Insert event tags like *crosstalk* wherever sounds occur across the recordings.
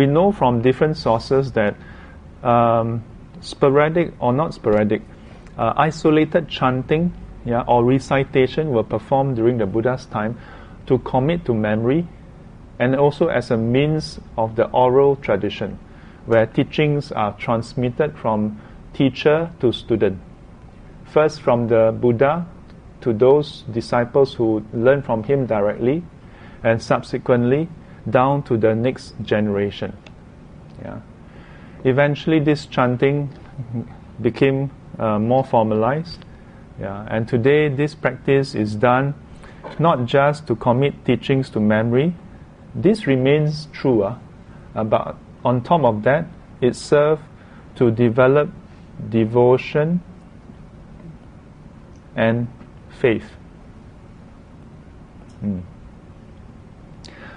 we know from different sources that um, sporadic or not sporadic, uh, isolated chanting yeah, or recitation were performed during the Buddha's time to commit to memory and also as a means of the oral tradition where teachings are transmitted from teacher to student. First from the Buddha to those disciples who learn from him directly and subsequently down to the next generation. Yeah. Eventually, this chanting became uh, more formalized. Yeah. And today, this practice is done not just to commit teachings to memory. This remains true, uh, but on top of that, it serves to develop devotion and faith. Hmm.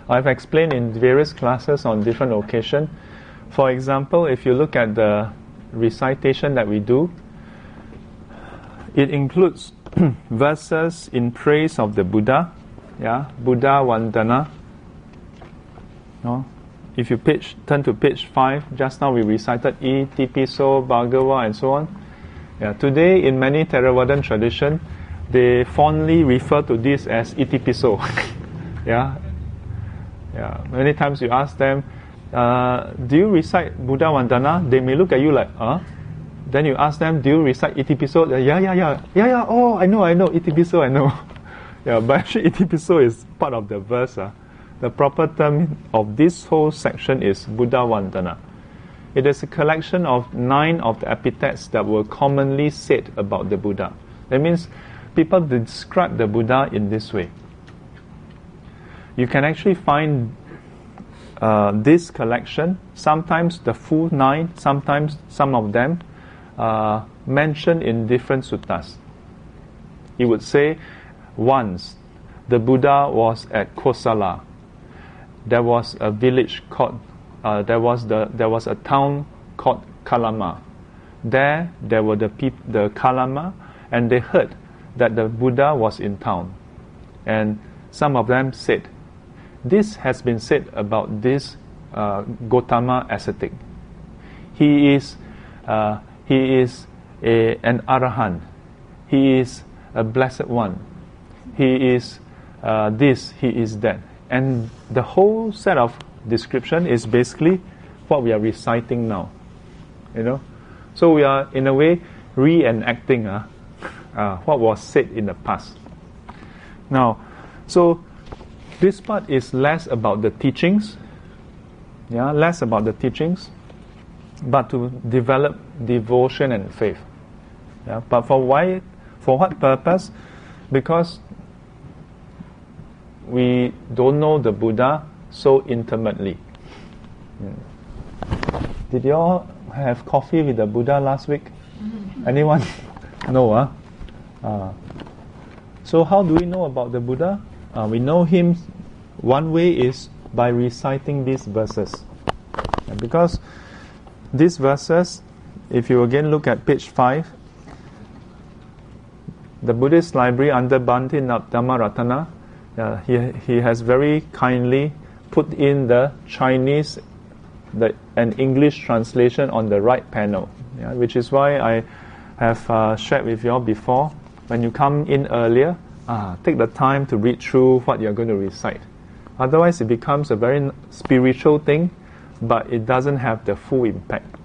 I've explained in various classes on different occasions. For example, if you look at the recitation that we do, it includes *clears throat* verses in praise of the Buddha, yeah, Buddha Vandana. No? If you page, turn to page 5, just now we recited Piso, Bhagawa, and so on. Yeah, today, in many Theravadan tradition, they fondly refer to this as Iti Piso. *laughs* yeah, yeah. Many times you ask them, uh, do you recite Buddha Vandana? They may look at you like, huh? Then you ask them, do you recite Iti Piso? Yeah, yeah, yeah. Yeah, yeah. Oh, I know, I know. Iti Piso, I know. *laughs* yeah, but actually Iti Piso is part of the verse. Uh. The proper term of this whole section is Buddha Vandana. It is a collection of nine of the epithets that were commonly said about the Buddha. That means people describe the Buddha in this way you can actually find uh, this collection, sometimes the full nine, sometimes some of them, uh, mentioned in different suttas. He would say, once the Buddha was at Kosala. There was a village called, uh, there was the there was a town called Kalama. There, there were the peop- the Kalama, and they heard that the Buddha was in town, and some of them said, this has been said about this uh, Gotama ascetic. He is, uh, he is a, an arahant. He is a blessed one. He is uh, this, he is that. And the whole set of description is basically what we are reciting now. You know? So we are, in a way, reenacting uh, *laughs* uh, what was said in the past. Now, so this part is less about the teachings, yeah, less about the teachings, but to develop devotion and faith. Yeah, but for why, for what purpose? Because we don't know the Buddha so intimately. Hmm. Did you all have coffee with the Buddha last week? Anyone? *laughs* no, huh? Uh, so how do we know about the Buddha? Uh, we know him one way is by reciting these verses. Because these verses, if you again look at page 5, the Buddhist library under Bhante Dhammaratana, uh, he, he has very kindly put in the Chinese the, and English translation on the right panel, yeah, which is why I have uh, shared with you all before. When you come in earlier, uh, take the time to read through what you're going to recite. Otherwise, it becomes a very spiritual thing, but it doesn't have the full impact.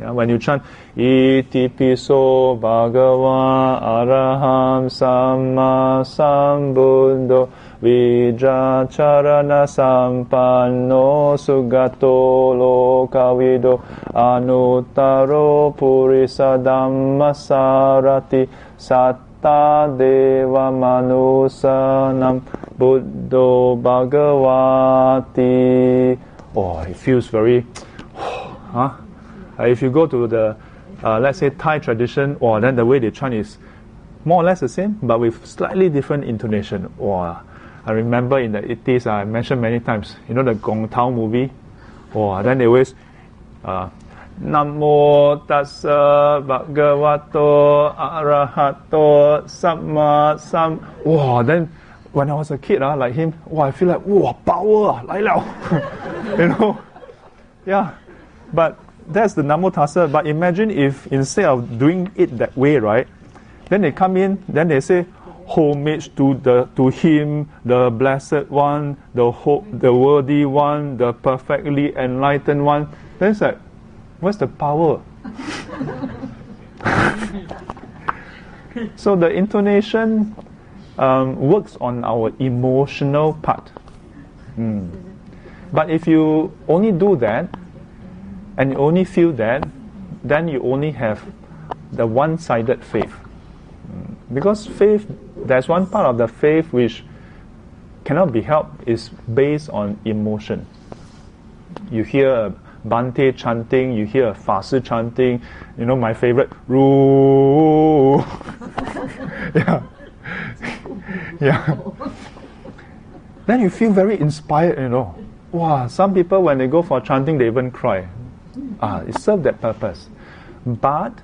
Yeah, when you chant Iti piso bhagava araham samma sambuddho vidracharana sampanno sugato lokavido anuttaro purisa dhammasarati satta deva manusanam Buddho Bhagavati. Oh, it feels very, *sighs* huh? Uh, if you go to the, uh, let's say, Thai tradition, or oh, then the way they chant is more or less the same, but with slightly different intonation. Wow. I remember in the 80s, I mentioned many times, you know the Gong Tao movie? Wow, then they always, uh, Namo tassa bhagavato arahato samma sam. Wow, then when I was a kid, uh, like him, wow, I feel like, wow, power, 来了. *laughs* you know? Yeah, but that's the Namo Tassa. But imagine if instead of doing it that way, right? Then they come in, then they say, homage to the to him, the blessed one, the hope, the worthy one, the perfectly enlightened one. Then it's like, what's the power? so the intonation um, works on our emotional part. Mm. But if you only do that and you only feel that, then you only have the one sided faith. Because faith, there's one part of the faith which cannot be helped, is based on emotion. You hear Bhante chanting, you hear Si chanting, you know my favorite, Ru. *laughs* yeah. *laughs* yeah. then you feel very inspired, you know. Wow, some people when they go for chanting, they even cry. Ah, it serves that purpose. But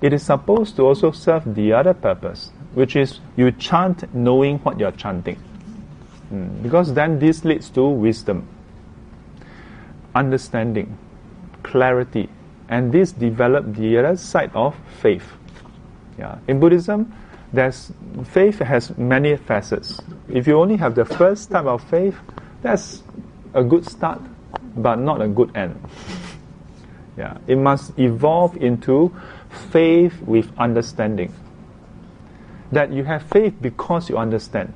it is supposed to also serve the other purpose, which is you chant knowing what you're chanting. Mm, because then this leads to wisdom, understanding, clarity, and this develop the other side of faith. Yeah. In Buddhism, there's faith has many facets. If you only have the first type of faith, that's a good start, but not a good end. *laughs* yeah, it must evolve into faith with understanding. That you have faith because you understand,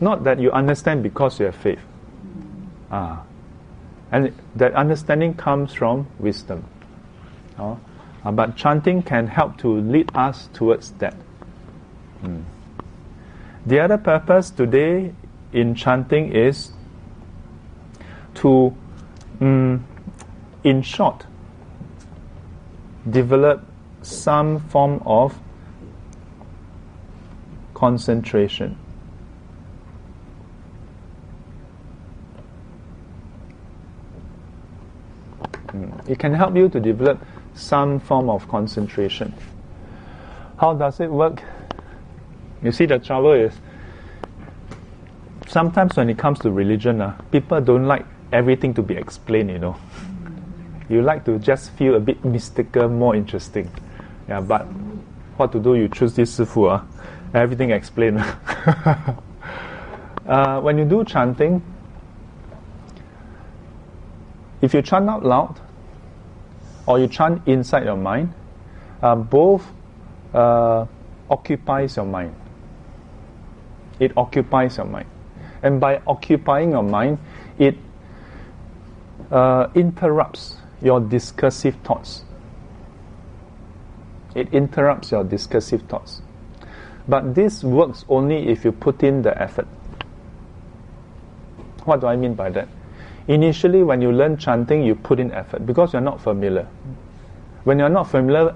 not that you understand because you have faith. Ah, and that understanding comes from wisdom. Oh? Uh, but chanting can help to lead us towards that. Mm. The other purpose today in chanting is to, um, in short, develop some form of concentration. Mm. It can help you to develop some form of concentration. How does it work? You see, the trouble is sometimes when it comes to religion, uh, people don't like everything to be explained, you know. You like to just feel a bit mystical, more interesting. Yeah, but what to do? You choose this sifu, uh, everything explained. *laughs* uh, when you do chanting, if you chant out loud or you chant inside your mind, uh, both uh, occupies your mind it occupies your mind. And by occupying your mind, it uh, interrupts your discursive thoughts. It interrupts your discursive thoughts. But this works only if you put in the effort. What do I mean by that? Initially, when you learn chanting, you put in effort because you're not familiar. When you're not familiar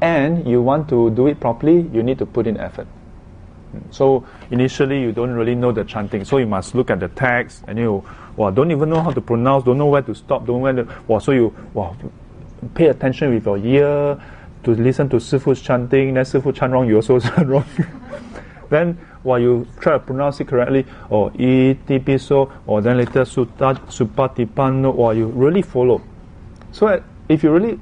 and you want to do it properly, you need to put in effort. So initially you don't really know the chanting, so you must look at the text and you well, don't even know how to pronounce, don't know where to stop, don't know where to well, so you well, pay attention with your ear to listen to Sifu's chanting, then Sifu chant wrong, you also *laughs* chant wrong. *laughs* then while you try to pronounce it correctly, or itipiso, or then later sutta, supatipano, or you really follow. So uh, if you really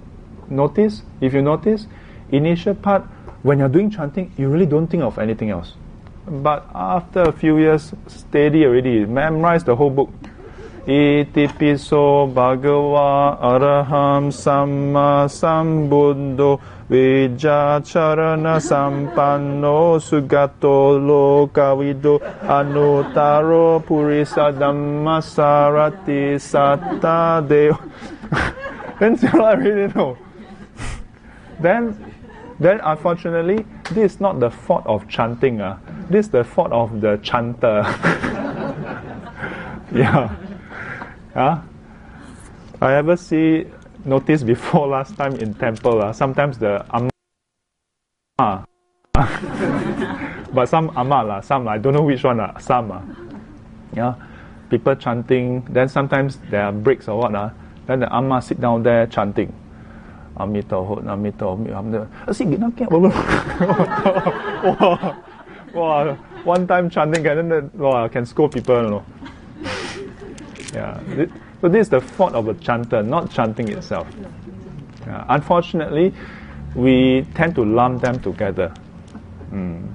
notice, if you notice, initial part, when you're doing chanting, you really don't think of anything else. But after a few years, steady already, memorize the whole book. Itipiso Bhagava Araham Samma Sambuddho Vijacharana Sampanno Sugato Lokavido Anutaro Purisa Dhammasarati Satta Deo. then I really know. Then then unfortunately, this is not the fault of chanting. Uh. This is the fault of the chanter. *laughs* yeah. Yeah. I ever see notice before *laughs* last time in temple. Uh, sometimes the amma, *laughs* but some amma la, some I don't know which one uh, some uh, yeah, people chanting. Then sometimes there are breaks or what uh, Then the amma sit down there chanting. Amitabha, Amitabha, Sige na kaya. wow, *laughs* wow, one time chanting and then wow, can scold people, you know. Yeah, So this is the fault of a chanter, not chanting itself. Unfortunately, we tend to lump them together. Mm.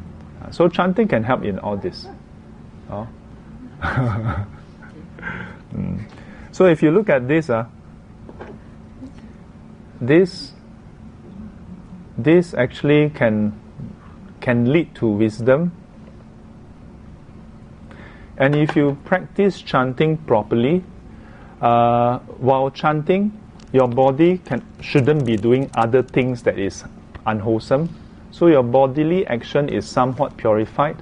So chanting can help in all this. Oh. *laughs* mm. So if you look at this, uh, this this actually can can lead to wisdom. And if you practice chanting properly, uh, while chanting, your body can shouldn't be doing other things that is unwholesome. So your bodily action is somewhat purified.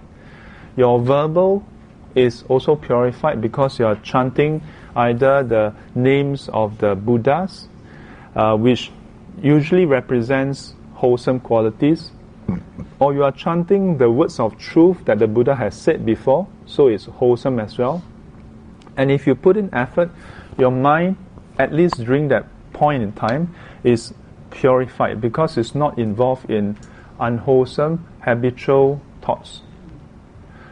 Your verbal is also purified because you are chanting either the names of the Buddhas, uh, which usually represents wholesome qualities, or you are chanting the words of truth that the Buddha has said before, so it's wholesome as well. And if you put in effort, your mind, at least during that point in time, is purified because it's not involved in unwholesome habitual thoughts.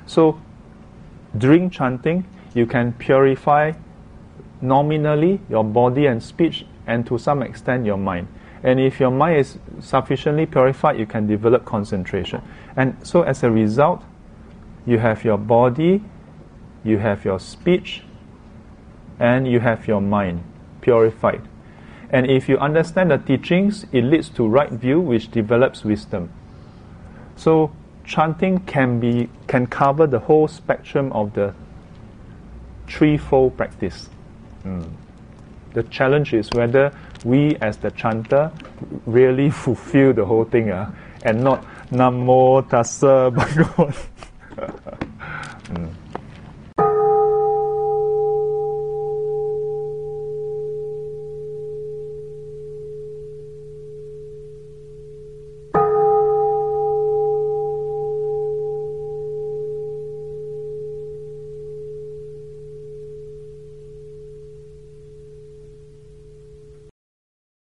So during chanting, you can purify nominally your body and speech and to some extent your mind. And if your mind is sufficiently purified, you can develop concentration. And so as a result, you have your body, you have your speech, and you have your mind purified. And if you understand the teachings, it leads to right view, which develops wisdom. So chanting can be can cover the whole spectrum of the threefold practice. Mm. The challenge is whether we as the chanter really *laughs* fulfill the whole thing uh, and not Namo Tassa Bhagavan *laughs* Uh, *laughs*